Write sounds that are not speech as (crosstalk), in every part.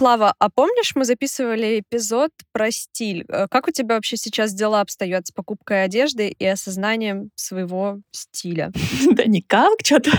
Клава, а помнишь, мы записывали эпизод про стиль? Э, как у тебя вообще сейчас дела обстоят с покупкой одежды и осознанием своего стиля? (laughs) Да никак, что-то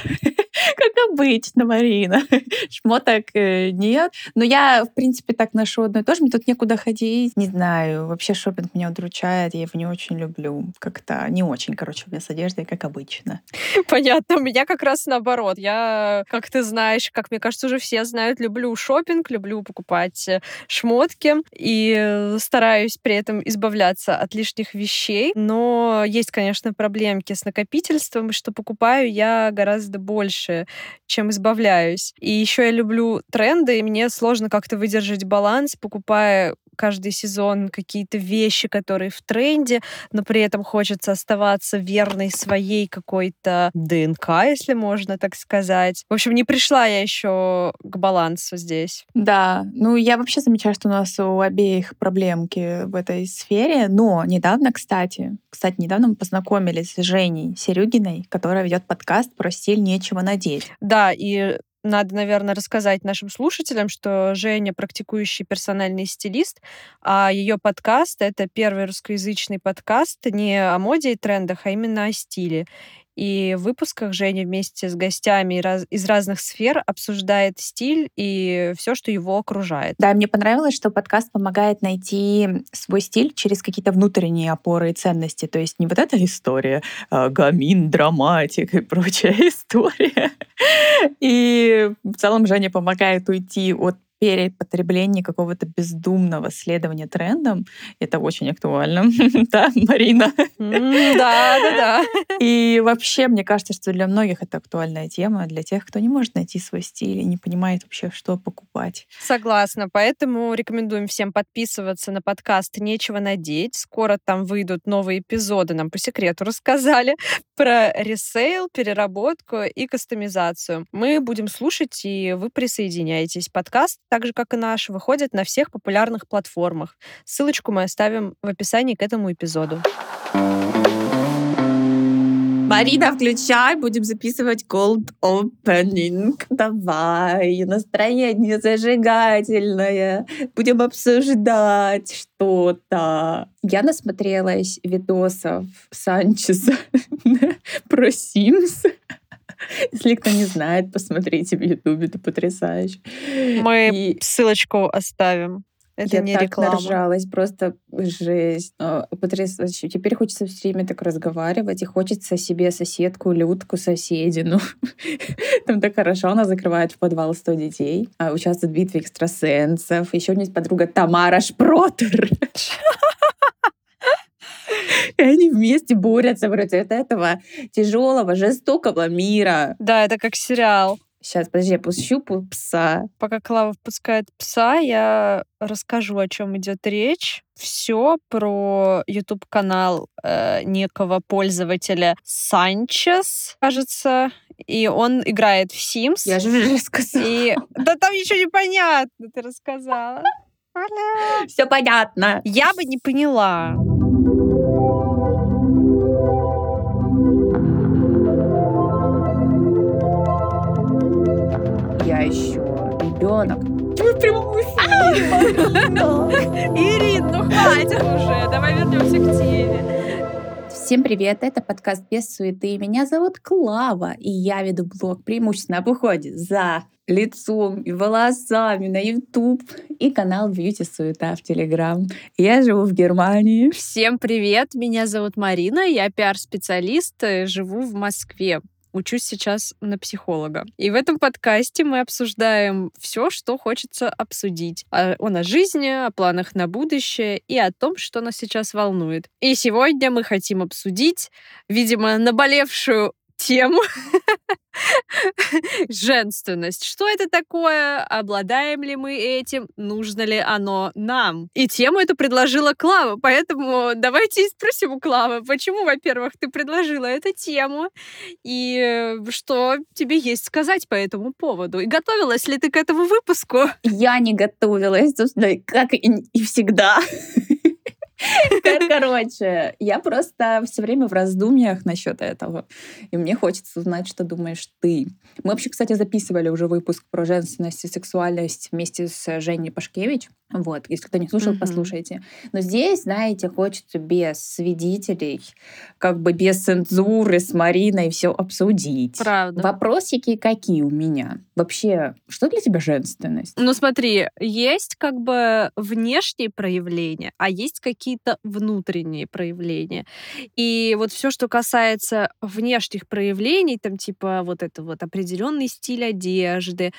как обычно, Марина. (laughs) Шмоток э, нет. Но я, в принципе, так ношу одно и то же. Мне тут некуда ходить. Не знаю, вообще шопинг меня удручает. Я его не очень люблю. Как-то не очень, короче, у меня с одеждой, как обычно. (laughs) Понятно. У меня как раз наоборот. Я, как ты знаешь, как мне кажется, уже все знают, люблю шопинг, люблю покупать э, шмотки и стараюсь при этом избавляться от лишних вещей. Но есть, конечно, проблемки с накопительством, что покупаю я гораздо больше, чем избавляюсь. И еще я люблю тренды, и мне сложно как-то выдержать баланс, покупая каждый сезон какие-то вещи, которые в тренде, но при этом хочется оставаться верной своей какой-то ДНК, если можно так сказать. В общем, не пришла я еще к балансу здесь. Да, ну я вообще замечаю, что у нас у обеих проблемки в этой сфере, но недавно, кстати, кстати, недавно мы познакомились с Женей Серюгиной, которая ведет подкаст про стиль «Нечего надеть». Да, и надо, наверное, рассказать нашим слушателям, что Женя практикующий персональный стилист, а ее подкаст — это первый русскоязычный подкаст не о моде и трендах, а именно о стиле. И выпусках Женя вместе с гостями из разных сфер обсуждает стиль и все, что его окружает. Да, мне понравилось, что подкаст помогает найти свой стиль через какие-то внутренние опоры и ценности. То есть не вот эта история, а гамин, драматик и прочая (laughs) история. И в целом Женя помогает уйти от перепотребление какого-то бездумного следования трендам. Это очень актуально. (laughs) Да, Марина? Да, да, да. И вообще, мне кажется, что для многих это актуальная тема, для тех, кто не может найти свой стиль и не понимает вообще, что покупать. Согласна. Поэтому рекомендуем всем подписываться на подкаст «Нечего надеть». Скоро там выйдут новые эпизоды, нам по секрету рассказали, (laughs) про ресейл, переработку и кастомизацию. Мы будем слушать, и вы присоединяйтесь. Подкаст так же, как и наш, выходят на всех популярных платформах. Ссылочку мы оставим в описании к этому эпизоду. Марина, включай, будем записывать cold opening. Давай, настроение зажигательное. Будем обсуждать что-то. Я насмотрелась видосов Санчеса (laughs) про Sims. (laughs) Если кто не знает, посмотрите в Ютубе, это потрясающе. Мы и... ссылочку оставим. Это я не так реклама. наржалась, просто жесть. Потрясающе. Теперь хочется все время так разговаривать, и хочется себе соседку, Людку, соседину. (laughs) Там так хорошо, она закрывает в подвал 100 детей, а участвует в битве экстрасенсов. Еще у меня есть подруга Тамара Шпротер. (laughs) (laughs) И они вместе борются против этого тяжелого, жестокого мира. Да, это как сериал. Сейчас, подожди, я пущу пса. Пока Клава впускает пса, я расскажу, о чем идет речь. Все про YouTube канал э, некого пользователя Санчес, кажется, и он играет в Sims. Я же уже (laughs) рассказала. И... Да там ничего не понятно, ты рассказала. Все понятно. Я бы не поняла. Ребенок. Мы в прямом Ирин, ну хватит уже, давай вернемся к теме. Всем привет, это подкаст «Без суеты». Меня зовут Клава, и я веду блог преимущественно об уходе за лицом и волосами на YouTube и канал Beauty Суета в Telegram. Я живу в Германии. Всем привет, меня зовут Марина, я пиар-специалист, живу в Москве учусь сейчас на психолога. И в этом подкасте мы обсуждаем все, что хочется обсудить. О, о на жизни, о планах на будущее и о том, что нас сейчас волнует. И сегодня мы хотим обсудить, видимо, наболевшую тему (laughs) женственность. Что это такое? Обладаем ли мы этим? Нужно ли оно нам? И тему эту предложила Клава, поэтому давайте спросим у Клавы, почему, во-первых, ты предложила эту тему, и что тебе есть сказать по этому поводу? И готовилась ли ты к этому выпуску? Я не готовилась, собственно, как и, и всегда. Короче, я просто все время в раздумьях насчет этого. И мне хочется узнать, что думаешь ты. Мы вообще, кстати, записывали уже выпуск про женственность и сексуальность вместе с Женей Пашкевич. Вот, если кто не слушал, mm-hmm. послушайте. Но здесь, знаете, хочется без свидетелей, как бы без цензуры с Мариной все обсудить. Правда. Вопросики какие у меня? Вообще, что для тебя женственность? Ну смотри, есть как бы внешние проявления, а есть какие-то внутренние проявления. И вот все, что касается внешних проявлений, там типа вот это вот определенный стиль одежды,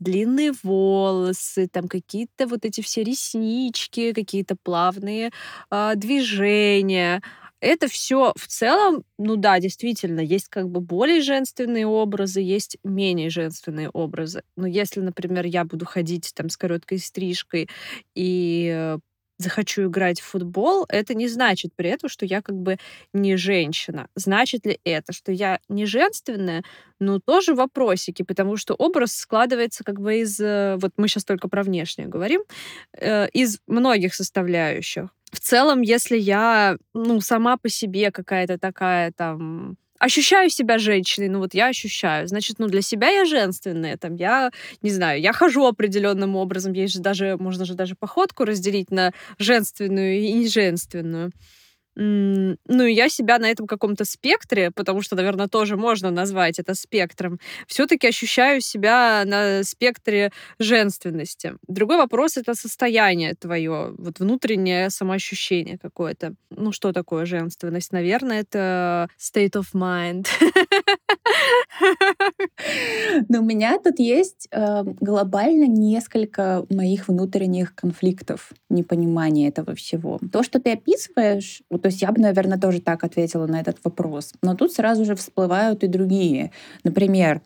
длинные волосы, там какие-то вот эти все реснички, какие-то плавные э, движения. Это все в целом, ну да, действительно, есть как бы более женственные образы, есть менее женственные образы. Но если, например, я буду ходить там с короткой стрижкой и захочу играть в футбол, это не значит при этом, что я как бы не женщина. Значит ли это, что я не женственная? Ну, тоже вопросики, потому что образ складывается как бы из... Э, вот мы сейчас только про внешнее говорим, э, из многих составляющих. В целом, если я, ну, сама по себе какая-то такая там ощущаю себя женщиной, ну вот я ощущаю, значит, ну для себя я женственная, там я, не знаю, я хожу определенным образом, есть же даже, можно же даже походку разделить на женственную и неженственную. Ну, я себя на этом каком-то спектре, потому что, наверное, тоже можно назвать это спектром, все-таки ощущаю себя на спектре женственности. Другой вопрос — это состояние твое, вот внутреннее самоощущение какое-то. Ну, что такое женственность? Наверное, это state of mind. (laughs) Но у меня тут есть э, глобально несколько моих внутренних конфликтов, непонимания этого всего. То, что ты описываешь, то есть я бы, наверное, тоже так ответила на этот вопрос. Но тут сразу же всплывают и другие. Например,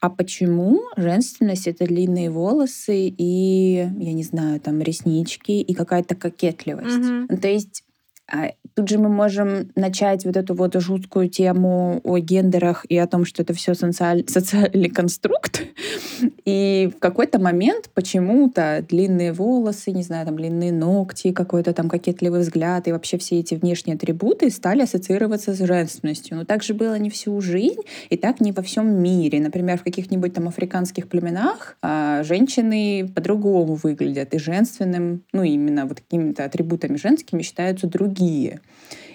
а почему женственность — это длинные волосы и, я не знаю, там реснички и какая-то кокетливость? Mm-hmm. То есть тут же мы можем начать вот эту вот жуткую тему о гендерах и о том, что это все социаль... (laughs) социальный конструкт. И в какой-то момент почему-то длинные волосы, не знаю, там длинные ногти, какой-то там кокетливый взгляд и вообще все эти внешние атрибуты стали ассоциироваться с женственностью. Но так же было не всю жизнь и так не во всем мире. Например, в каких-нибудь там африканских племенах а, женщины по-другому выглядят и женственным, ну именно вот какими-то атрибутами женскими считаются другие другие.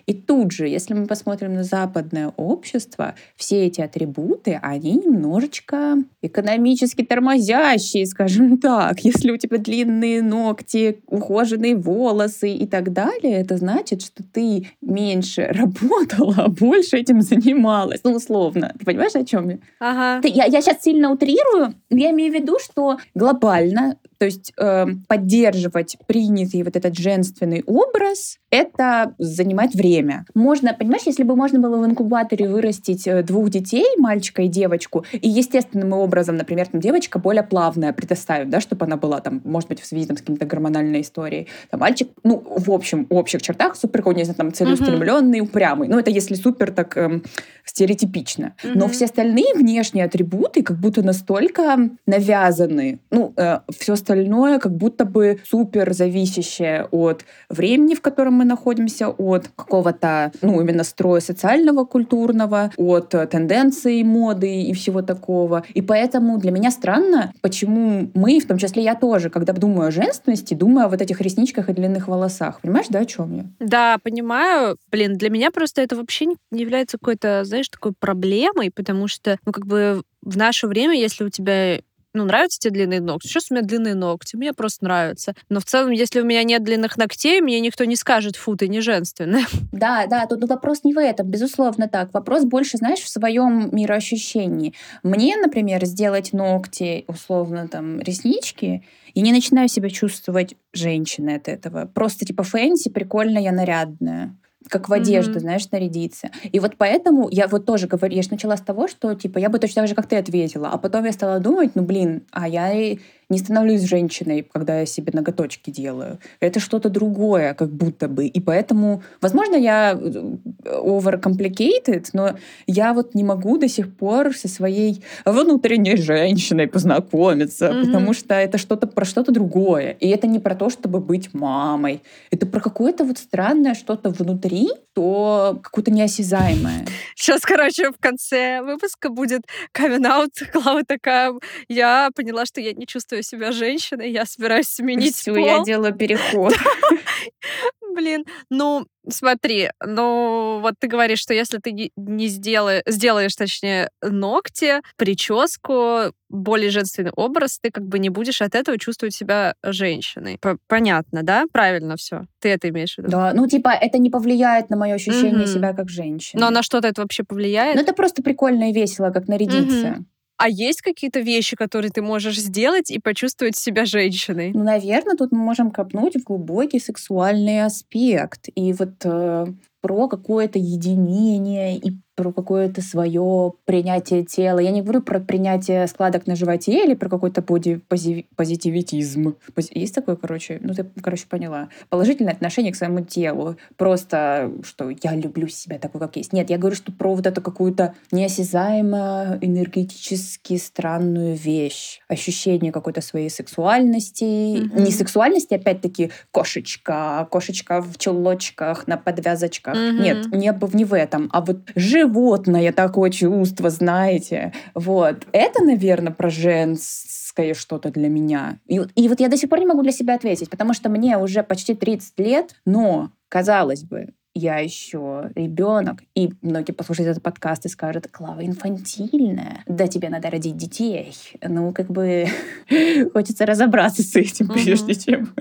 И тут же, если мы посмотрим на западное общество, все эти атрибуты, они немножечко экономически тормозящие, скажем (laughs) так. Если у тебя длинные ногти, ухоженные волосы и так далее, это значит, что ты меньше (laughs) работала, а больше этим занималась. Ну, условно. Ты понимаешь, о чем я? Ага. Ты, я, я сейчас сильно утрирую. Я имею в виду, что глобально то есть э, поддерживать принятый вот этот женственный образ, это занимать время. Можно, понимаешь, если бы можно было в инкубаторе вырастить э, двух детей, мальчика и девочку, и естественным образом, например, там девочка более плавная предоставим, да, чтобы она была там, может быть, в связи там, с каким-то гормональной историей. Там мальчик, ну, в общем, в общих чертах супер, не знаю, там, целеустремленный, uh-huh. упрямый. Ну, это если супер так эм, стереотипично. Uh-huh. Но все остальные внешние атрибуты как будто настолько навязаны. Ну, э, все остальное остальное как будто бы супер зависящее от времени, в котором мы находимся, от какого-то, ну, именно строя социального, культурного, от тенденций моды и всего такого. И поэтому для меня странно, почему мы, в том числе я тоже, когда думаю о женственности, думаю о вот этих ресничках и длинных волосах. Понимаешь, да, о чем я? Да, понимаю. Блин, для меня просто это вообще не является какой-то, знаешь, такой проблемой, потому что, ну, как бы в наше время, если у тебя ну, нравятся тебе длинные ногти? Сейчас у меня длинные ногти, мне просто нравятся. Но в целом, если у меня нет длинных ногтей, мне никто не скажет, фу, ты не женственная. (laughs) Да, да, тут вопрос не в этом, безусловно так. Вопрос больше, знаешь, в своем мироощущении. Мне, например, сделать ногти, условно, там, реснички, и не начинаю себя чувствовать женщиной от этого. Просто типа fancy, прикольно, я нарядная как в одежду, mm-hmm. знаешь, нарядиться. И вот поэтому я вот тоже говорю, я же начала с того, что, типа, я бы точно так же, как ты ответила, а потом я стала думать, ну, блин, а я не становлюсь женщиной, когда я себе ноготочки делаю. Это что-то другое, как будто бы. И поэтому, возможно, я э, overcomplicated, но я вот не могу до сих пор со своей внутренней женщиной познакомиться, mm-hmm. потому что это что-то про что-то другое. И это не про то, чтобы быть мамой. Это про какое-то вот странное что-то внутри, то какое-то неосязаемое. Сейчас, короче, в конце выпуска будет камин-аут. Клава такая, я поняла, что я не чувствую себя женщиной, я собираюсь сменить Все, пол. я делаю переход. (laughs) Блин, ну, смотри, ну, вот ты говоришь, что если ты не сделаешь, сделаешь, точнее, ногти, прическу, более женственный образ, ты как бы не будешь от этого чувствовать себя женщиной. Понятно, да? Правильно все. Ты это имеешь в виду? Да, ну, типа, это не повлияет на мое ощущение mm-hmm. себя как женщины. Но на что-то это вообще повлияет? Ну, это просто прикольно и весело, как нарядиться. Mm-hmm. А есть какие-то вещи, которые ты можешь сделать и почувствовать себя женщиной? Ну, наверное, тут мы можем копнуть в глубокий сексуальный аспект. И вот э, про какое-то единение и про какое-то свое принятие тела. Я не говорю про принятие складок на животе или про какой-то позитивитизм. Есть такое, короче? Ну, ты, короче, поняла. Положительное отношение к своему телу. Просто, что я люблю себя такой, как есть. Нет, я говорю, что про вот эту какую-то неосязаемую, энергетически странную вещь. Ощущение какой-то своей сексуальности. Mm-hmm. Не сексуальности, опять-таки, кошечка. Кошечка в чулочках, на подвязочках. Mm-hmm. Нет, не, не в этом. А вот жив животное такое чувство, знаете. Вот. Это, наверное, про женское что-то для меня. И, и вот я до сих пор не могу для себя ответить, потому что мне уже почти 30 лет, но, казалось бы, я еще ребенок, и многие послушают этот подкаст и скажут, Клава инфантильная, да тебе надо родить детей. Ну, как бы (laughs) хочется разобраться с этим, прежде чем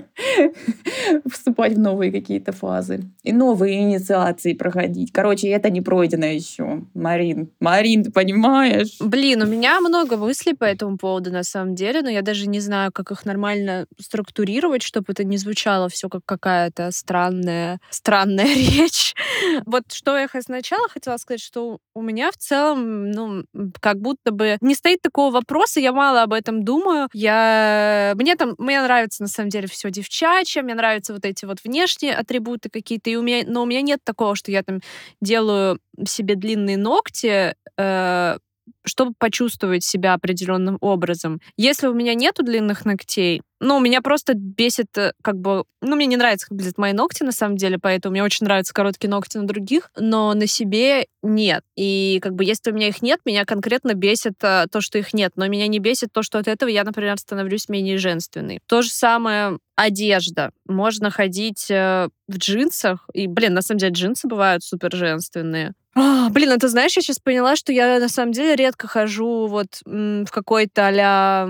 (laughs) вступать в новые какие-то фазы. И новые инициации проходить. Короче, это не пройдено еще. Марин, Марин, ты понимаешь? Блин, у меня много мыслей по этому поводу, на самом деле, но я даже не знаю, как их нормально структурировать, чтобы это не звучало все как какая-то странная, странная (laughs) речь речь. (laughs) Вот что я сначала хотела сказать, что у меня в целом, ну, как будто бы не стоит такого вопроса, я мало об этом думаю. Я... Мне там, мне нравится на самом деле все девчачье, мне нравятся вот эти вот внешние атрибуты какие-то, и у меня, но у меня нет такого, что я там делаю себе длинные ногти, э, чтобы почувствовать себя определенным образом. Если у меня нету длинных ногтей, ну, меня просто бесит, э, как бы... Ну, мне не нравится, как выглядят мои ногти, на самом деле, поэтому мне очень нравятся короткие ногти на других, но на себе нет. И, как бы, если у меня их нет, меня конкретно бесит а, то, что их нет. Но меня не бесит то, что от этого я, например, становлюсь менее женственной. То же самое одежда. Можно ходить э, в джинсах. И, блин, на самом деле джинсы бывают супер женственные. А, блин, а ты знаешь, я сейчас поняла, что я на самом деле редко хожу вот в какой-то а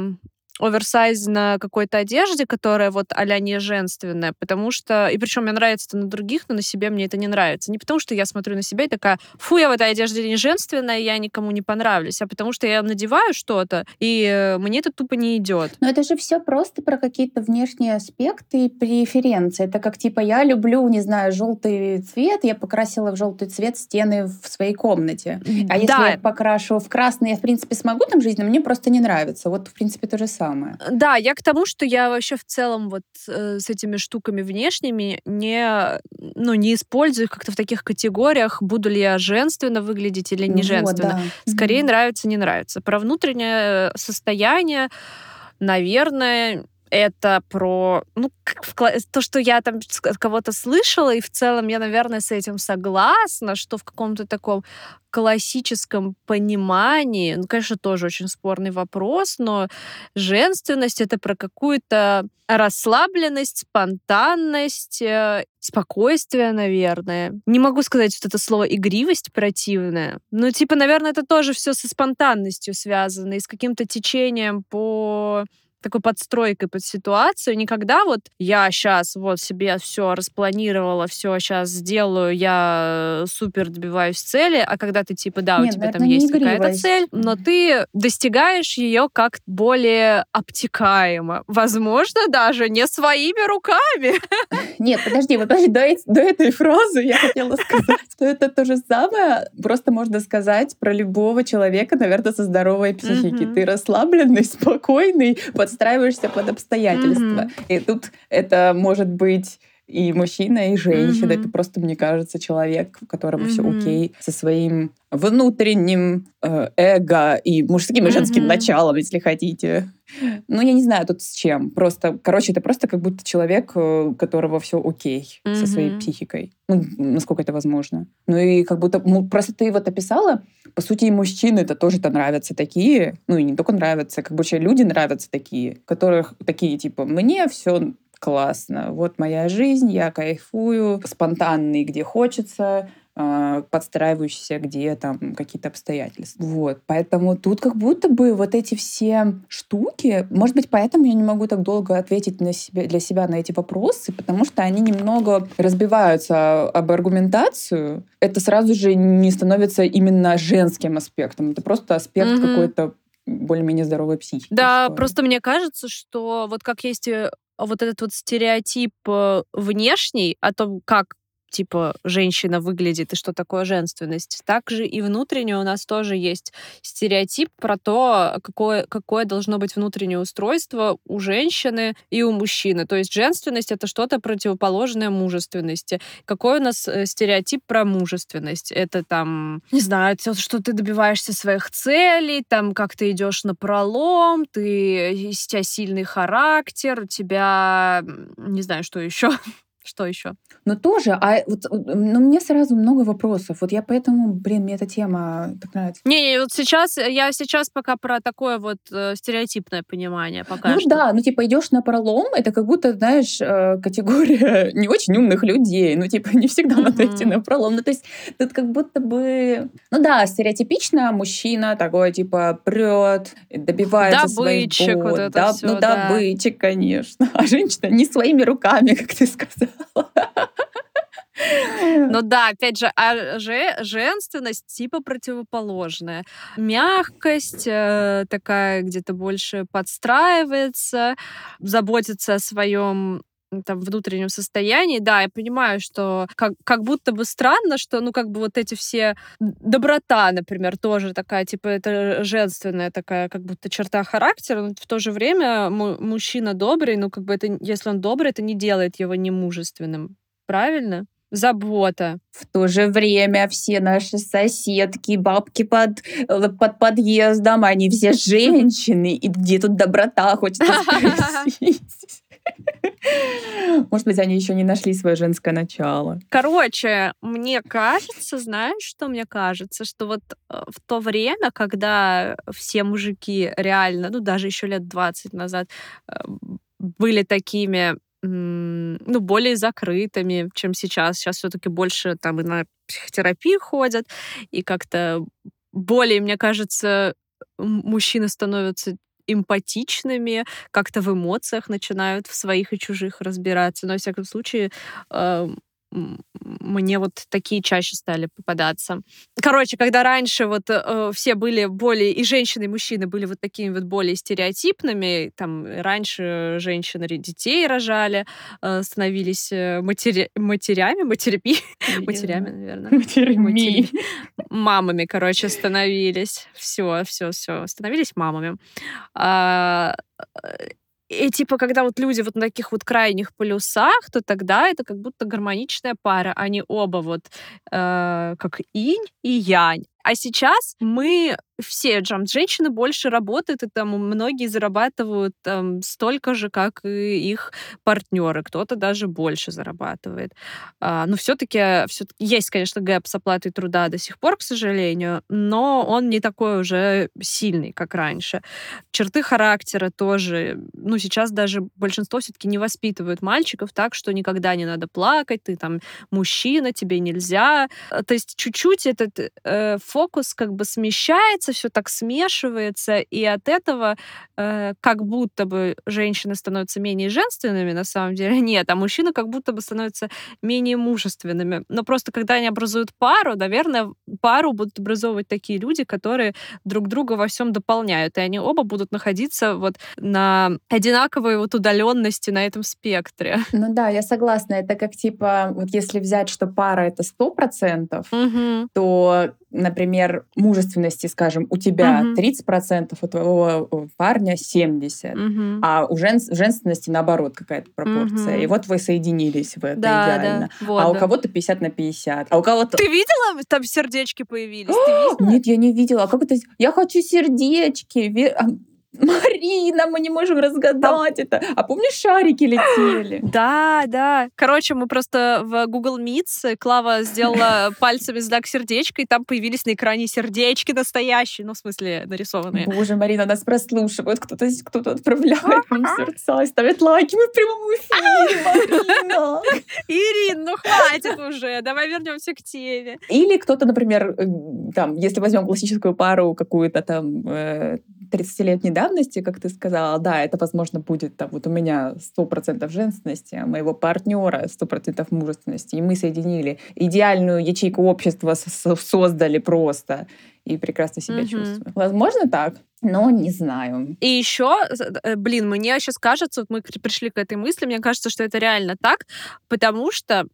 оверсайз на какой-то одежде, которая вот а не женственная, потому что... И причем мне нравится это на других, но на себе мне это не нравится. Не потому что я смотрю на себя и такая, фу, я в этой одежде не женственная, я никому не понравлюсь, а потому что я надеваю что-то, и э, мне это тупо не идет. Но это же все просто про какие-то внешние аспекты и преференции. Это как типа я люблю, не знаю, желтый цвет, я покрасила в желтый цвет стены в своей комнате. А если да. я покрашу в красный, я в принципе смогу там жить, но мне просто не нравится. Вот в принципе то же самое самое. Да, я к тому, что я вообще в целом вот э, с этими штуками внешними не, ну, не использую их как-то в таких категориях, буду ли я женственно выглядеть или не женственно. Вот, да. Скорее mm-hmm. нравится, не нравится. Про внутреннее состояние, наверное, это про ну, то, что я там от кого-то слышала, и в целом я, наверное, с этим согласна, что в каком-то таком классическом понимании, ну, конечно, тоже очень спорный вопрос, но женственность — это про какую-то расслабленность, спонтанность, э, спокойствие, наверное. Не могу сказать вот это слово игривость противное. Но, типа, наверное, это тоже все со спонтанностью связано и с каким-то течением по такой подстройкой под ситуацию. Никогда вот я сейчас вот себе все распланировала, все сейчас сделаю, я супер добиваюсь цели, а когда ты типа, да, Нет, у тебя там есть какая-то цель, но ты достигаешь ее как более обтекаемо. Возможно, даже не своими руками. (laughs) Нет, подожди, вот подожди, до, до этой фразы я хотела сказать, что это то же самое, просто можно сказать про любого человека, наверное, со здоровой психики. Ты расслабленный, спокойный, под подстраиваешься под обстоятельства. Mm-hmm. И тут это может быть и мужчина, и женщина. Mm-hmm. Это просто, мне кажется, человек, у которого mm-hmm. все окей со своим внутренним э, эго и мужским и женским mm-hmm. началом, если хотите. Ну, я не знаю тут с чем. Просто, короче, это просто как будто человек, э, у которого все окей mm-hmm. со своей психикой. Ну, насколько это возможно. Ну и как будто, ну, просто ты вот описала, по сути, и мужчины это тоже-то нравятся такие. Ну и не только нравятся, как бы вообще люди нравятся такие, которых такие, типа, мне все классно. Вот моя жизнь, я кайфую, спонтанный, где хочется, а, подстраивающийся, где там какие-то обстоятельства. Вот. Поэтому тут как будто бы вот эти все штуки, может быть, поэтому я не могу так долго ответить на себе, для себя на эти вопросы, потому что они немного разбиваются об аргументацию. Это сразу же не становится именно женским аспектом. Это просто аспект mm-hmm. какой-то более-менее здоровой психики. Да, просто мне кажется, что вот как есть э, вот этот вот стереотип э, внешний о том, как типа женщина выглядит и что такое женственность. Также и внутренне у нас тоже есть стереотип про то, какое, какое должно быть внутреннее устройство у женщины и у мужчины. То есть женственность — это что-то противоположное мужественности. Какой у нас э, стереотип про мужественность? Это там, не знаю, что ты добиваешься своих целей, там как ты идешь на пролом, ты, у тебя сильный характер, у тебя, не знаю, что еще (laughs) Что еще? Ну тоже, а вот ну, мне сразу много вопросов. Вот я поэтому, блин, мне эта тема так нравится. Не, не, вот сейчас я сейчас пока про такое вот э, стереотипное понимание пока Ну что. да, ну типа идешь на пролом, это как будто, знаешь, э, категория (laughs) не очень умных людей. Ну типа не всегда mm-hmm. надо идти на пролом. Ну то есть тут как будто бы, ну да, стереотипично мужчина такой типа прет, добивается добытчик, своего. Вот это да, все, ну да. конечно. А женщина не своими руками, (laughs) как ты сказала. Ну да, опять же, а же, женственность типа противоположная. Мягкость э, такая где-то больше подстраивается, заботится о своем там, внутреннем состоянии. Да, я понимаю, что как, как будто бы странно, что, ну, как бы вот эти все... Доброта, например, тоже такая, типа, это женственная такая, как будто черта характера, но в то же время мужчина добрый, ну, как бы это, если он добрый, это не делает его немужественным. Правильно? забота. В то же время все наши соседки, бабки под, э, под подъездом, они все (laughs) женщины. И где тут доброта, хочется (laughs) спросить. Может быть, они еще не нашли свое женское начало. Короче, мне кажется, знаешь, что мне кажется, что вот э, в то время, когда все мужики реально, ну даже еще лет 20 назад, э, были такими ну, более закрытыми, чем сейчас. Сейчас все-таки больше там и на психотерапию ходят, и как-то более, мне кажется, мужчины становятся эмпатичными, как-то в эмоциях начинают в своих и чужих разбираться. Но, во всяком случае, эм, мне вот такие чаще стали попадаться. Короче, когда раньше вот э, все были более, и женщины, и мужчины были вот такими вот более стереотипными, там раньше женщины детей рожали, э, становились э, матери... матерями, матерями, (laughs) матерями, наверное. Матерями. Мамами, короче, становились. Все, все, все, становились мамами. И типа, когда вот люди вот на таких вот крайних полюсах, то тогда это как будто гармоничная пара. Они оба вот э, как инь и янь. А сейчас мы все джамп женщины больше работают, и там многие зарабатывают там, столько же, как и их партнеры. Кто-то даже больше зарабатывает. А, но все-таки все есть, конечно, гэп с оплатой труда до сих пор, к сожалению, но он не такой уже сильный, как раньше. Черты характера тоже. Ну, сейчас даже большинство все-таки не воспитывают мальчиков так, что никогда не надо плакать, ты там мужчина, тебе нельзя. То есть чуть-чуть этот э, фокус как бы смещается, все так смешивается, и от этого э, как будто бы женщины становятся менее женственными, на самом деле (laughs) нет, а мужчины как будто бы становятся менее мужественными. Но просто когда они образуют пару, наверное, пару будут образовывать такие люди, которые друг друга во всем дополняют, и они оба будут находиться вот на одинаковой вот удаленности на этом спектре. Ну да, я согласна. Это как типа, вот если взять, что пара это сто процентов, угу. то например, мужественности, скажем, у тебя Мгм. 30%, у твоего э, парня 70%. Мгм. А у жен- женственности наоборот какая-то пропорция. Мгм. И вот вы соединились в это Да, идеально. да. Вот, а у да. кого-то 50 на 50. А у кого-то... Ты видела? Там сердечки появились. Ты (gasps) видела? Нет, я не видела. А как это? Я хочу сердечки. Марина, мы не можем разгадать это. А помнишь, шарики летели? (gasps) Да, да. Короче, мы просто в Google Meets Клава сделала (laughs) пальцами знак сердечка, и там появились на экране сердечки настоящие, ну, в смысле, нарисованные. Боже, Марина, нас прослушивают. Кто-то кто-то отправляет нам (laughs) сердца и ставит лайки. Мы в прямом эфире, (laughs) Марина. Ирин, ну хватит уже, давай вернемся к теме. Или кто-то, например, э, там, если возьмем классическую пару какую-то там э, 30-летней давности, как ты сказала, да, это, возможно, будет там, вот у меня 100% женственности, а моего партнера 100% мужественности, и мы соединили идеальную ячейку общества, создали просто, и прекрасно себя Мгм. чувствую. Возможно так, но не знаю. И еще, блин, мне сейчас кажется, вот мы при- пришли к этой мысли, мне кажется, что это реально так, потому что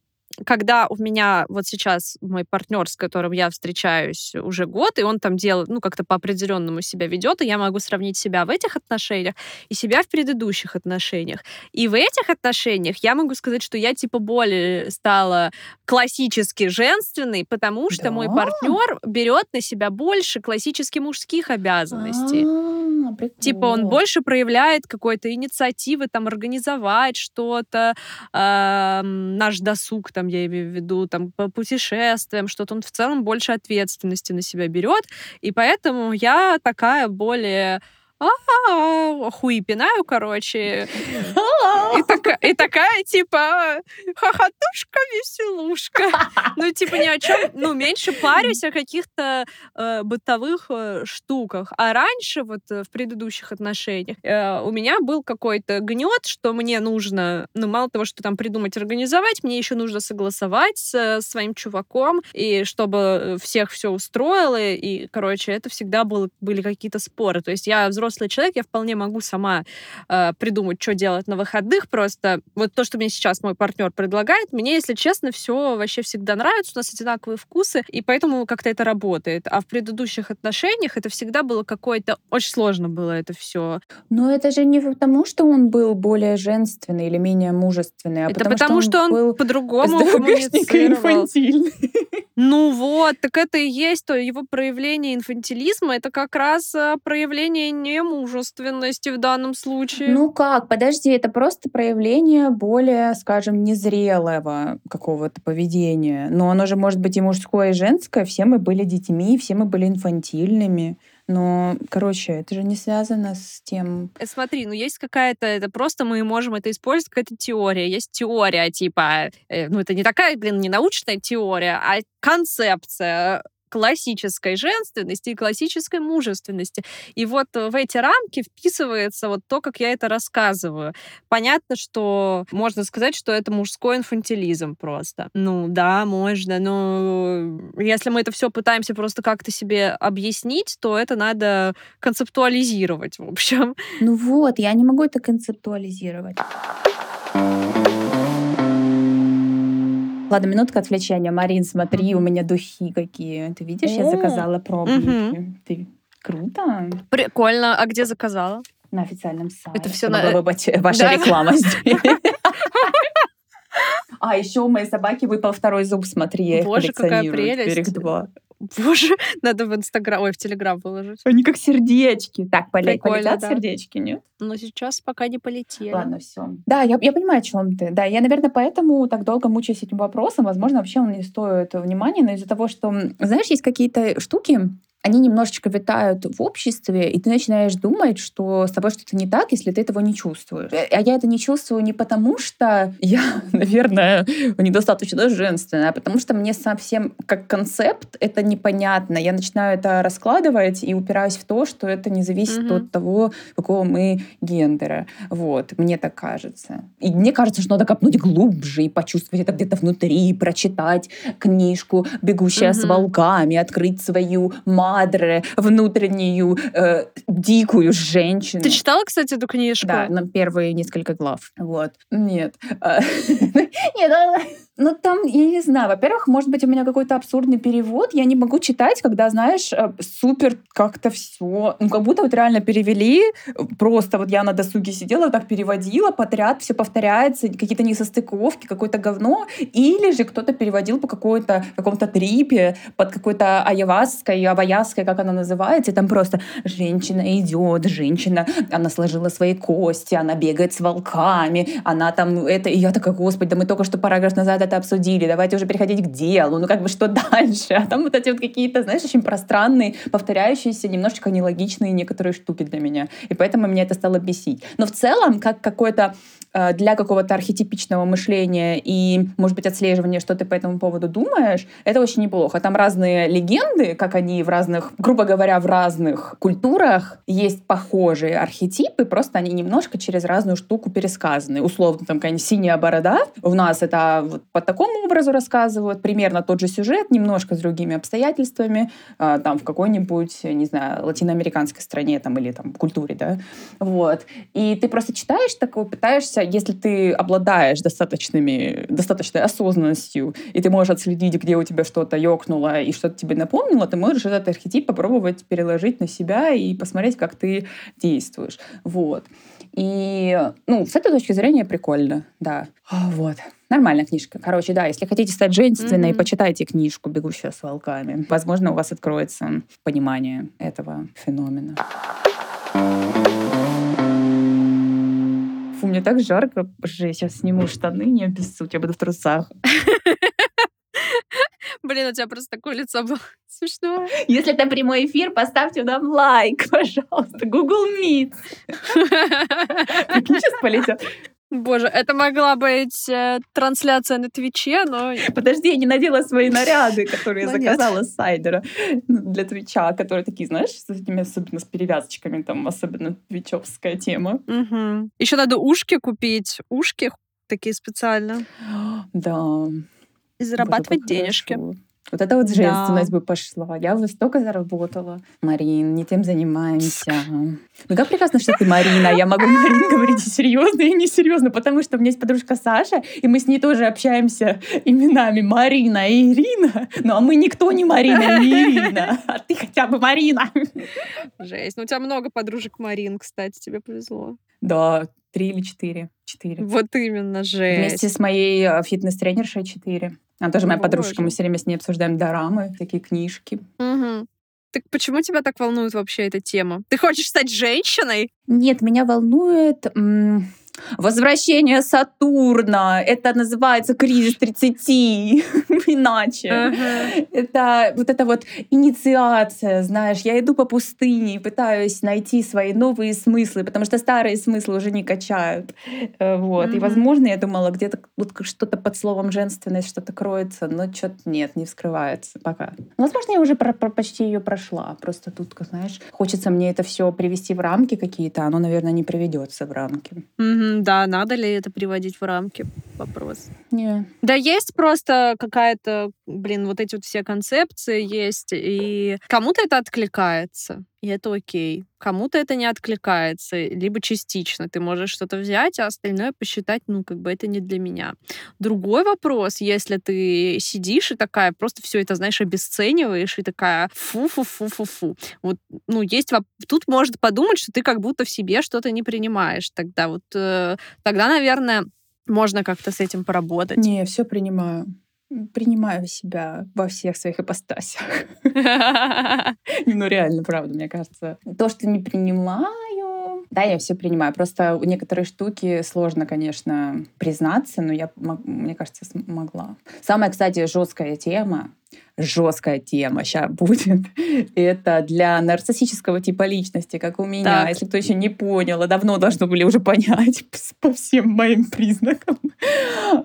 когда у меня вот сейчас мой партнер, с которым я встречаюсь уже год, и он там делает, ну, как-то по определенному себя ведет, и я могу сравнить себя в этих отношениях и себя в предыдущих отношениях. И в этих отношениях я могу сказать, что я типа более стала классически женственной, потому что мой Да? партнер берет на себя больше классически мужских обязанностей. А, прикол. Типа он больше проявляет какой-то инициативы, там, организовать что-то, ам, наш досуг, там, я имею в виду, там, по путешествиям, что-то. Он в целом больше ответственности на себя берет, и поэтому я такая более а хуи пинаю, короче, (laughs) и, така- и такая, типа, хохотушка, веселушка. Ну, типа, ни о чем, ну, меньше парюсь о каких-то э, бытовых э, штуках. А раньше, вот э, в предыдущих отношениях, у меня был какой-то гнет, что мне нужно, ну, мало того, что там придумать, организовать, мне еще нужно согласовать с своим чуваком, и чтобы всех все устроило, и, короче, это всегда были какие-то споры. То есть я взрослый человек, я вполне могу сама придумать, что делать на выходных. Просто вот то, что мне сейчас мой партнер предлагает, мне, если честно, все вообще всегда нравится. У нас одинаковые вкусы, и поэтому как-то это работает. А в предыдущих отношениях это всегда было какое-то... Очень сложно было это все. Но это же не потому, что он был более женственный или менее мужественный, а это потому, что он, был по-другому СДВГшник и коммуницировал. (laughs) Ну вот, так это и есть то его проявление инфантилизма, это как раз э, проявление немужественности в данном случае. Ну как, подожди, это просто проявление более, скажем, незрелого какого-то поведения. Но оно же может быть и мужское, и женское. Все мы были детьми, все мы были инфантильными. Но, короче, это же не связано с тем... Э, Смотри, ну есть какая-то, это просто мы можем это использовать, какая-то теория. Есть теория, типа, э, ну это не такая, блин, не научная теория, а концепция классической женственности и классической мужественности. И вот в эти рамки вписывается вот то, как я это рассказываю. Понятно, что можно сказать, что это мужской инфантилизм просто. Ну да, можно, но если мы это все пытаемся просто как-то себе объяснить, то это надо концептуализировать, в общем. Ну вот, я не могу это концептуализировать. Ладно, минутка отвлечения. Марин, смотри, у меня духи какие. Ты видишь, я заказала пробники. Ты круто. Прикольно. А где заказала? На официальном сайте. Это чтобы на- бы ваша реклама (laughs) здесь. А еще у моей собаки выпал второй зуб, смотри, я их Боже, какая коллекционирую. Теперь их прелесть. два. Боже, (laughs) надо в Инстаграм, ой, в Телеграм выложить. Они как сердечки. Так, поле- полетят да. сердечки, нет? Но сейчас пока не полетели. Ладно, все. Да, я, я понимаю, о чем ты. Да, я, наверное, поэтому так долго мучаюсь этим вопросом. Возможно, вообще он не стоит внимания, но из-за того, что, знаешь, есть какие-то штуки, они немножечко витают в обществе, и ты начинаешь думать, что с тобой что-то не так, если ты этого не чувствуешь. Э, А я это не чувствую не потому, что я, (laughs) наверное, недостаточно женственная, а потому что мне совсем как концепт это непонятно. Я начинаю это раскладывать и упираюсь в то, что это не зависит Мгм. от того, какого мы гендера. Вот, мне так кажется. И мне кажется, что надо копнуть глубже и почувствовать это где-то внутри, прочитать книжку «Бегущая с Мгм. волками», открыть свою ядре внутреннюю э, дикую женщину. Ты читала, кстати, эту книжку? Да, на первые несколько глав. Вот. Нет. А, (laughs) нет, ну там, я не знаю, во-первых, может быть, у меня какой-то абсурдный перевод. Я не могу читать, когда, знаешь, э, супер как-то все. Ну, как будто вот реально перевели. Просто вот я на досуге сидела, вот так переводила подряд, все повторяется, какие-то несостыковки, какое-то говно. Или же кто-то переводил по какой-то каком-то трипе, под какой-то аяваской, аваяской, как она называется, и там просто женщина идет, женщина, она сложила свои кости, она бегает с волками, она там это... И я такая, господи, да мы только что параграф назад это обсудили, давайте уже переходить к делу, ну как бы что (laughs) дальше? А там вот эти вот какие-то, знаешь, очень пространные, повторяющиеся, немножечко нелогичные некоторые штуки для меня. И поэтому меня это стало бесить. Но в целом, как какой-то Э, для какого-то архетипичного мышления и, может быть, отслеживания, что ты по этому поводу думаешь, это очень неплохо. Там разные легенды, как они в разных, грубо говоря, в разных культурах есть похожие архетипы, просто они немножко через разную штуку пересказаны. Условно, там какая-нибудь синяя борода, у нас это вот по такому образу рассказывают, примерно тот же сюжет, немножко с другими обстоятельствами, э, там в какой-нибудь, не знаю, латиноамериканской стране там или там культуре, да, вот. И ты просто читаешь такое, пытаешься если ты обладаешь достаточными, достаточной осознанностью, и ты можешь отследить, где у тебя что-то ёкнуло и что-то тебе напомнило, ты можешь этот архетип попробовать переложить на себя и посмотреть, как ты действуешь. Вот. И, ну, с этой точки зрения прикольно, да. А, вот. Нормальная книжка. Короче, да, если хотите стать женственной, mm-hmm. почитайте книжку «Бегущая с волками». Возможно, у вас откроется понимание этого феномена. Фу, мне так жарко. Жесть, сейчас сниму штаны, не обессудь, я буду в трусах. Блин, у тебя просто такое лицо было (laughs) смешное. Если это прямой эфир, поставьте нам лайк, (laughs) пожалуйста. Google Meet. (laughs) Прикинь, сейчас полетят. Боже, это могла быть э, трансляция на Твиче, но... Подожди, я не надела свои наряды, которые я заказала с сайдера для Твича, которые такие, знаешь, с этими, особенно с перевязочками, там, особенно твичевская тема. Угу. Еще надо ушки купить, ушки такие специально. (gasps) Да. И зарабатывать денежки. Хорошо. Вот это вот женственность да. бы пошла. Я бы столько заработала. Марин, не тем занимаемся. Ну как прекрасно, что ты Марина. Я могу Марин (laughs) говорить и серьезно, и несерьезно, потому что у меня есть подружка Саша, и мы с ней тоже общаемся именами Марина и Ирина. Ну а мы никто не Марина, не Ирина. А ты хотя бы Марина. Жесть. Ну у тебя много подружек Марин, кстати, тебе повезло. Да, три или четыре. Четыре. Вот именно, жесть. Вместе с моей э, фитнес-тренершей четыре. Она тоже моя подружка, мы все время с ней обсуждаем дорамы, такие книжки. Угу. Так почему тебя так волнует вообще эта тема? Ты хочешь стать женщиной? Нет, меня волнует... М- Возвращение Сатурна. Это называется кризис 30. (laughs) Иначе. Uh-huh. Это вот эта вот инициация, знаешь. Я иду по пустыне и пытаюсь найти свои новые смыслы, потому что старые смыслы уже не качают. Э, вот. Uh-huh. И, возможно, я думала, где-то вот что-то под словом женственность что-то кроется, но что-то нет, не вскрывается пока. Возможно, я уже про- про- почти ее прошла. Просто тут, знаешь, хочется мне это все привести в рамки какие-то, оно, наверное, не приведется в рамки. Uh-huh да, надо ли это приводить в рамки? Вопрос. Не. Да есть просто какая-то, блин, вот эти вот все концепции есть, и кому-то это откликается, и это окей. Кому-то это не откликается, либо частично. Ты можешь что-то взять, а остальное посчитать, ну, как бы это не для меня. Другой вопрос, если ты сидишь и такая, просто все это, знаешь, обесцениваешь, и такая фу-фу-фу-фу-фу. Вот, ну, есть... Тут может подумать, что ты как будто в себе что-то не принимаешь. Тогда вот... Э, тогда, наверное, можно как-то с этим поработать. Не, все принимаю принимаю себя во всех своих ипостасях. (laughs) (laughs) Ну, реально, правда, мне кажется. То, что не принимаю... Да, я все принимаю. Просто некоторые штуки сложно, конечно, признаться, но я, мне кажется, смогла. Самая, кстати, жесткая тема жесткая тема сейчас будет. (laughs) Это для нарциссического типа личности, как у меня. Так. Если кто еще не понял, а давно должны были уже понять (laughs) по всем моим признакам.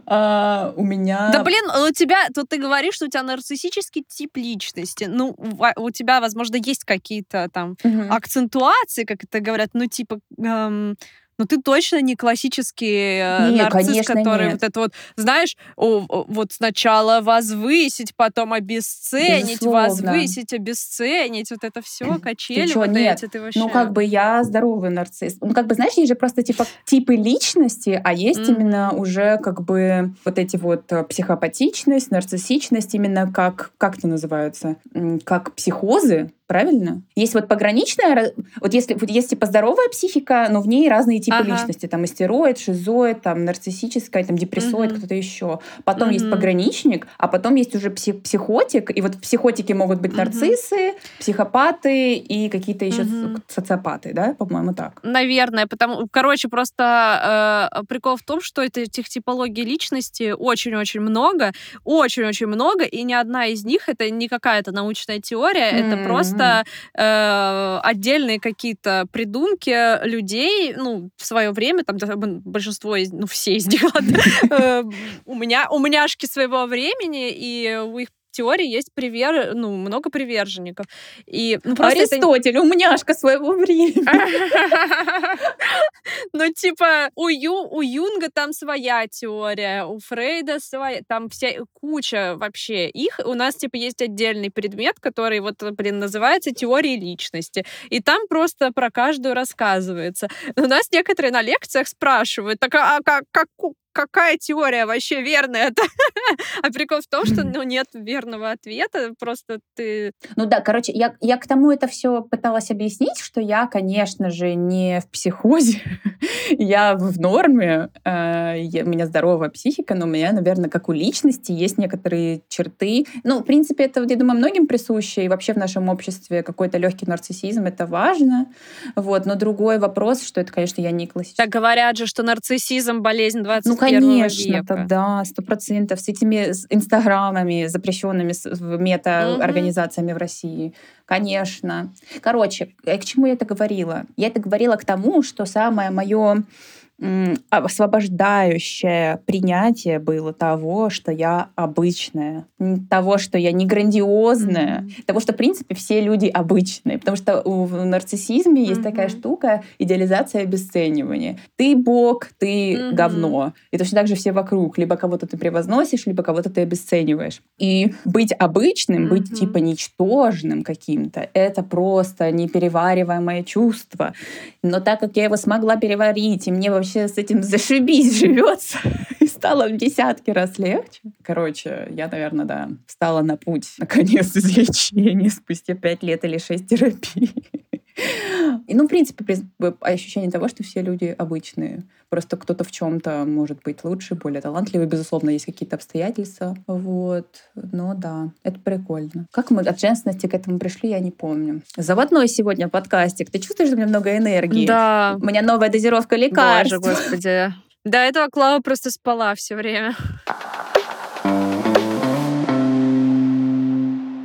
А, у меня... Да блин, у тебя, тут ты говоришь, что у тебя нарциссический тип личности. Ну, у тебя, возможно, есть какие-то там угу. акцентуации, как это говорят, ну, типа... Эм, ну ты точно не классический э, не, нарцисс, конечно, который нет. вот это вот, знаешь, о, о, вот сначала возвысить, потом обесценить, Безусловно. возвысить, обесценить, вот это все, качели ты чё, вот нет. эти, ты вообще... Ну как бы я здоровый нарцисс. Ну как бы, знаешь, есть же просто типа типы личности, а есть mm-hmm. именно уже как бы вот эти вот э, психопатичность, нарциссичность, именно как, как это называются, как психозы, правильно? Есть вот пограничная, вот если вот есть типа здоровая психика, но в ней разные типы ага. личности, там истероид, шизоид, там нарциссическая, там депрессоид, угу. кто-то еще. Потом угу. есть пограничник, а потом есть уже псих, психотик, и вот в психотике могут быть угу. нарциссы, психопаты и какие-то еще угу. социопаты, да, по-моему, так. Наверное, потому, короче, просто э, прикол в том, что это этих типологий личности очень-очень много, очень-очень много, и ни одна из них это не какая-то научная теория, mm это просто просто э, отдельные какие-то придумки людей, ну, в свое время, там большинство ну, все из них, (laughs) э, у меня, у меняшки своего времени, и у их теории есть привер... ну, много приверженников. И, ну, Аристотель, это... умняшка своего времени. (laughs) Ну, типа, у, Ю, у Юнга там своя теория, у Фрейда своя, там вся куча вообще их. У нас, типа, есть отдельный предмет, который, вот, блин, называется теория личности. И там просто про каждую рассказывается. У нас некоторые на лекциях спрашивают, так а, а как, как, какая теория вообще верная? -то? (laughs) а прикол в том, что ну, нет верного ответа, просто ты... Ну да, короче, я, я к тому это все пыталась объяснить, что я, конечно же, не в психозе, (laughs) я в норме, э, я, у меня здоровая психика, но у меня, наверное, как у личности есть некоторые черты. Ну, в принципе, это, я думаю, многим присуще, и вообще в нашем обществе какой-то легкий нарциссизм, это важно. Вот, но другой вопрос, что это, конечно, я не классический. Так говорят же, что нарциссизм — болезнь 20 ну, конечно, века. да, сто процентов. С этими инстаграмами, запрещенными мета-организациями mm-hmm. в России. Конечно. Короче, к чему я это говорила? Я это говорила к тому, что самое мое освобождающее принятие было того, что я обычная, того, что я не грандиозная, mm-hmm. того, что, в принципе, все люди обычные. Потому что в нарциссизме mm-hmm. есть такая штука — идеализация обесценивания. Ты бог, ты mm-hmm. говно. И точно так же все вокруг. Либо кого-то ты превозносишь, либо кого-то ты обесцениваешь. И быть обычным, mm-hmm. быть типа ничтожным каким-то, это просто неперевариваемое чувство. Но так как я его смогла переварить, и мне вообще вообще с этим зашибись (laughs) живется. И стало в десятки раз легче. Короче, я, наверное, да, встала на путь, наконец, излечения спустя пять лет или шесть терапий. (laughs) И, ну, в принципе, ощущение того, что все люди обычные. Просто кто-то в чем-то может быть лучше, более талантливый. Безусловно, есть какие-то обстоятельства. Вот. Но да, это прикольно. Как мы от женственности к этому пришли, я не помню. Заводной сегодня подкастик. Ты чувствуешь, что у меня много энергии? Да. У меня новая дозировка лекарств. Боже, господи. До этого Клава просто спала все время.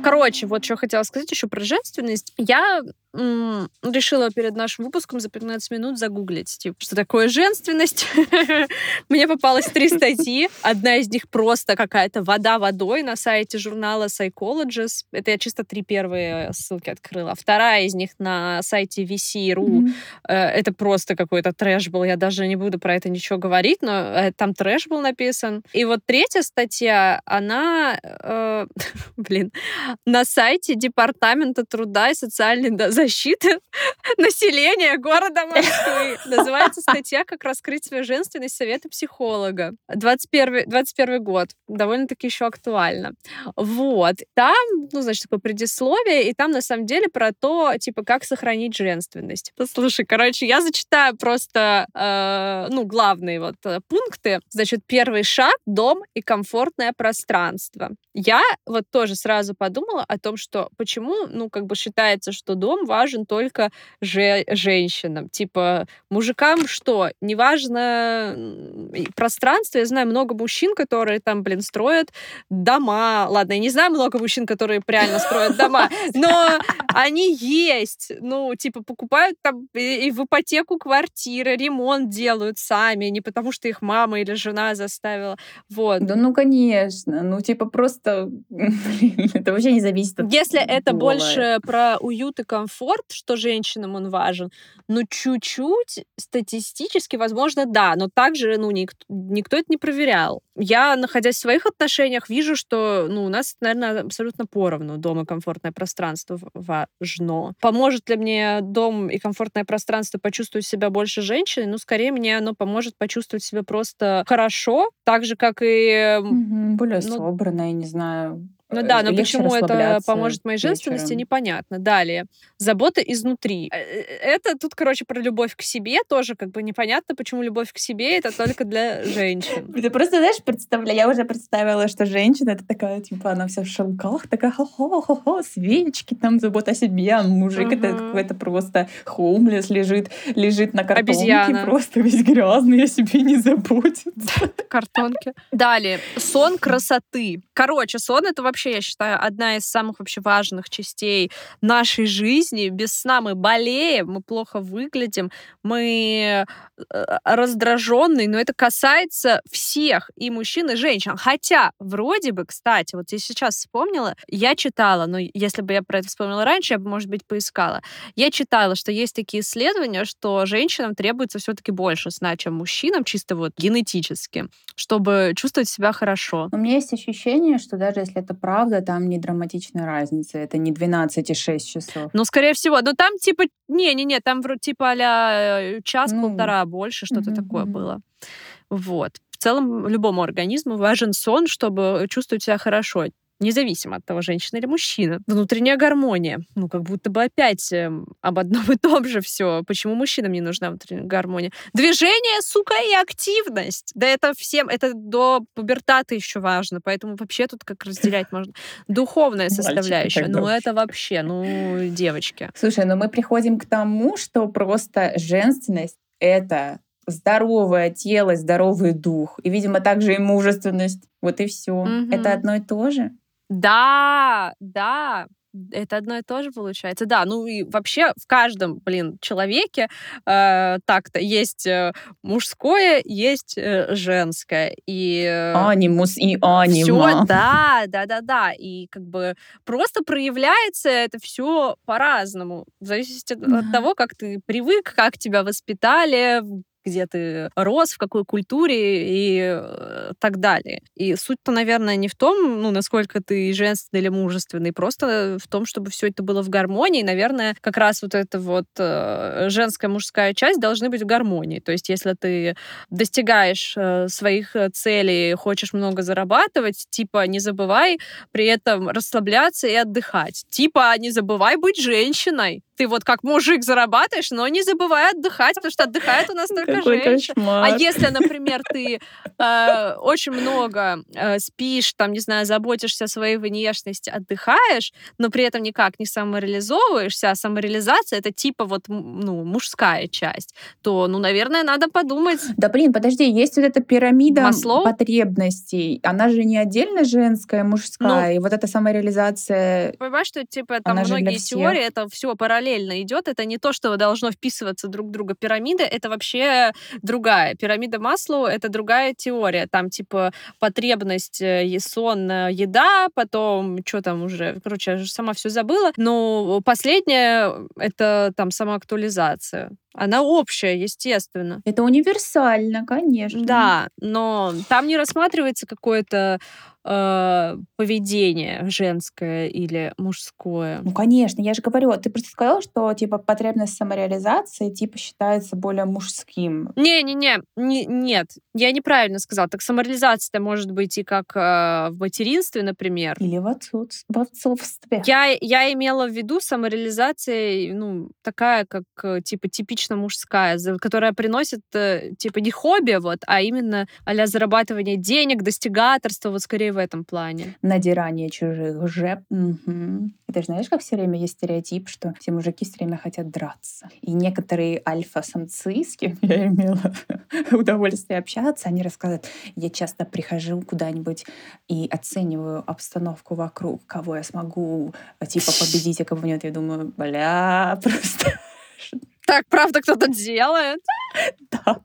Короче, вот что хотела сказать еще про женственность. Я решила перед нашим выпуском за 15 минут загуглить, типа, что такое женственность. (laughs) Мне попалось три (laughs) статьи. Одна из них просто какая-то вода водой на сайте журнала Psychologist. Это я чисто три первые ссылки открыла. Вторая из них на сайте VC.ru. Mm-hmm. Это просто какой-то трэш был. Я даже не буду про это ничего говорить, но э, там трэш был написан. И вот третья статья, она, э, (laughs) блин, на сайте Департамента труда и социальной защиты (laughs) населения города Москвы. Называется статья «Как раскрыть свою женственность. Советы психолога». 21, 21 год. Довольно-таки еще актуально. Вот. Там, ну, значит, такое предисловие, и там, на самом деле, про то, типа, как сохранить женственность. Слушай, короче, я зачитаю просто, э, ну, главные вот э, пункты. Значит, первый шаг — дом и комфортное пространство. Я вот тоже сразу подумала о том, что почему, ну, как бы считается, что дом важен только же женщинам. Типа, мужикам что? Неважно пространство. Я знаю много мужчин, которые там, блин, строят дома. Ладно, я не знаю много мужчин, которые реально строят дома, (laughs) но они есть. Ну, типа, покупают там и в ипотеку квартиры, ремонт делают сами, не потому что их мама или жена заставила. Вот. Да ну, конечно. Ну, типа, просто... (laughs) Это вообще не зависит от Если это пола. больше про уют и комфорт, что женщинам он важен, ну, чуть-чуть статистически, возможно, да, но также, ну, никто, никто это не проверял. Я, находясь в своих отношениях, вижу, что, ну, у нас, наверное, абсолютно поровну дом и комфортное пространство важно. Поможет ли мне дом и комфортное пространство почувствовать себя больше женщиной? Ну, скорее, мне оно поможет почувствовать себя просто хорошо, так же, как и... Мгм, Более ну, собранная, не знаю. Ну э, да, но почему это поможет моей женственности, вечером. непонятно. Далее. Забота изнутри. Э, э, Это тут, короче, про любовь к себе тоже как бы непонятно, почему любовь к себе это только для женщин. Ты просто, знаешь, представляю, я уже представила, что женщина это такая, типа, она вся в шелках, такая хо-хо-хо-хо, свечки, там, забота о себе, а мужик это какой-то просто хоумлес лежит, лежит на картонке, просто весь грязный, о себе не заботится. (laughs) Картонки. Далее. Сон красоты. Короче, сон это вообще, я считаю, одна из самых вообще важных частей нашей жизни. Без сна мы болеем, мы плохо выглядим, мы раздраженные, но это касается всех, и мужчин, и женщин. Хотя, вроде бы, кстати, вот я сейчас вспомнила, я читала, но если бы я про это вспомнила раньше, я бы, может быть, поискала. Я читала, что есть такие исследования, что женщинам требуется все-таки больше сна, чем мужчинам, чисто вот генетически, чтобы чувствовать себя хорошо. У меня есть ощущение, что даже если это правда, там не драматичная разница. Это не 12 и 6 часов. Ну, скорее всего, но там типа, не-не-не, там вроде типа а час-полтора Ну, больше, что-то мгм, такое мгм. было. Вот. В целом, любому организму важен сон, чтобы чувствовать себя хорошо. Независимо от того, женщина или мужчина. Внутренняя гармония. Ну, как будто бы опять эм, об одном и том же все. Почему мужчинам не нужна внутренняя гармония? Движение, сука, и активность. Да это всем, это до пубертата еще важно. Поэтому вообще тут как разделять можно. Духовная составляющая. Ну, это вообще, ну, девочки. Слушай, но мы приходим к тому, что просто женственность — это здоровое тело, здоровый дух. И, видимо, также и мужественность. Вот и все. Мгм. Это одно и то же. Да, да, это одно и то же получается. Да, ну и вообще в каждом, блин, человеке э, так-то есть э, мужское, есть э, женское. И э, Анимус и все, анима. да, да, да, да. И как бы просто проявляется это все по-разному. В зависимости от, от Да. того, как ты привык, как тебя воспитали, где ты рос, в какой культуре и э, так далее. И суть-то, наверное, не в том, ну, насколько ты женственный или мужественный, просто в том, чтобы все это было в гармонии. Наверное, как раз вот эта вот э, женская, мужская часть должны быть в гармонии. То есть, если ты достигаешь э, своих целей, хочешь много зарабатывать, типа не забывай при этом расслабляться и отдыхать. Типа не забывай быть женщиной. Ты вот как мужик зарабатываешь, но не забывай отдыхать, потому что отдыхает у нас только Какой женщины. А кошмар. если, например, ты э, очень много э, спишь, там, не знаю, заботишься о своей внешности, отдыхаешь, но при этом никак не самореализовываешься, а самореализация это типа вот ну, мужская часть, то, ну, наверное, надо подумать. Да блин, подожди, есть вот эта пирамида Маслоу? потребностей. Она же не отдельно женская, мужская. и вот эта самореализация... Понимаешь, что типа там многие теории, это все параллельно идет, это не то, что должно вписываться друг в друга. Пирамида это вообще другая. Пирамида Маслоу это другая теория. Там типа потребность, э, сон, э, еда, потом что там уже, короче, я же сама все забыла. Но последнее это там самоактуализация. Она общая, естественно. Это универсально, конечно. Да, но там не рассматривается какое-то э, поведение женское или мужское. Ну, конечно, я же говорю, ты просто сказала, что типа потребность самореализации типа считается более мужским. Не-не-не, не, нет, я неправильно сказала. Так самореализация-то может быть и как э, в материнстве, например. Или в, отцовс- в отцовстве. Я, я имела в виду самореализация, ну, такая, как, э, типа, типично мужская, которая приносит, э, типа, не хобби, вот, а именно а зарабатывание денег, достигаторство, вот скорее в этом плане. Надирание чужих жеп. И ты же знаешь, как все время есть стереотип, что все мужики все время хотят драться. И некоторые альфа-самцы, с кем я имела (laughs) удовольствие общаться, они рассказывают, я часто прихожу куда-нибудь и оцениваю обстановку вокруг, кого я смогу э, типа победить, а кого нет. Я думаю, бля, (laughs) просто Так, правда, кто-то делает. да.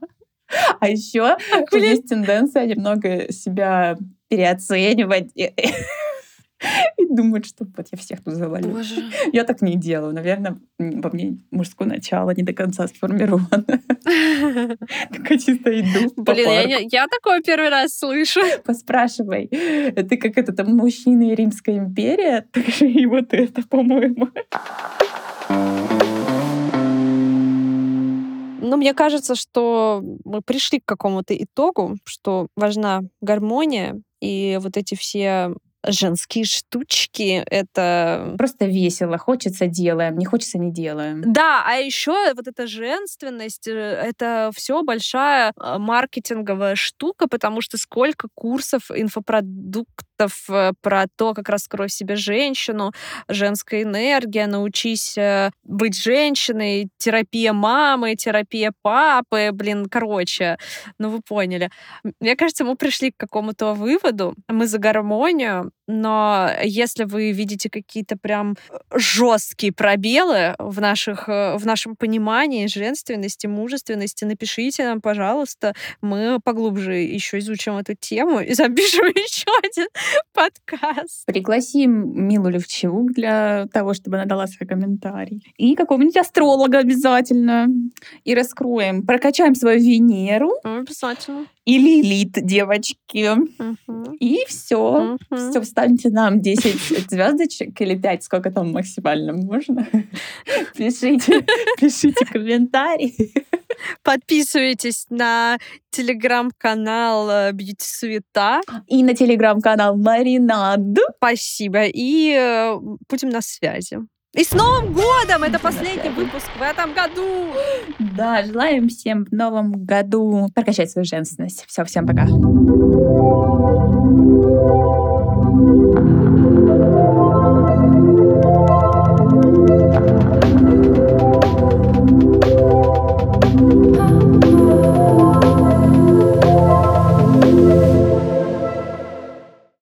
А еще есть тенденция немного себя переоценивать. И- (laughs) и думать, что вот я всех тут завалю. Боже. Я так не делаю. Наверное, во мне мужское начало не до конца сформировано. (laughs) Такая чисто иду Блин, я, парку. не- я такое первый раз слышу. Поспрашивай. Ты как это там мужчины Римской империи, так же и вот это, по-моему. Ну, мне кажется, что мы пришли к какому-то итогу, что важна гармония, и вот эти все женские штучки, это... Просто весело. Хочется делаем, не хочется не делаем. Да, а еще вот эта женственность, э, это все большая э, маркетинговая штука, потому что сколько курсов, инфопродуктов э, про то, как раскрой себе женщину, женская энергия, научись э, быть женщиной, терапия мамы, терапия папы, блин, короче, ну вы поняли. Мне кажется, мы пришли к какому-то выводу, мы за гармонию, но если вы видите какие-то прям жесткие пробелы в, наших, э, в нашем понимании женственности, мужественности, напишите нам, пожалуйста. Мы поглубже еще изучим эту тему и запишем (laughs) еще один (laughs) подкаст. Пригласим Милу Левчук для того, чтобы она дала свой комментарий. И какого-нибудь астролога обязательно. И раскроем, прокачаем свою Венеру Обязательно. И Лилит, девочки. Мгм. И все. Мгм. Все, вставьте нам 10 (laughs) звездочек или 5, сколько там максимально можно. (laughs) Пишите, пишите комментарии. Подписывайтесь на телеграм-канал э, Бьюти Суета. И на телеграм-канал Маринад. Спасибо. И э, будем на связи. И с Новым годом! Это последний выпуск в этом году! Да, желаем всем в Новом году прокачать свою женственность. Все, всем пока.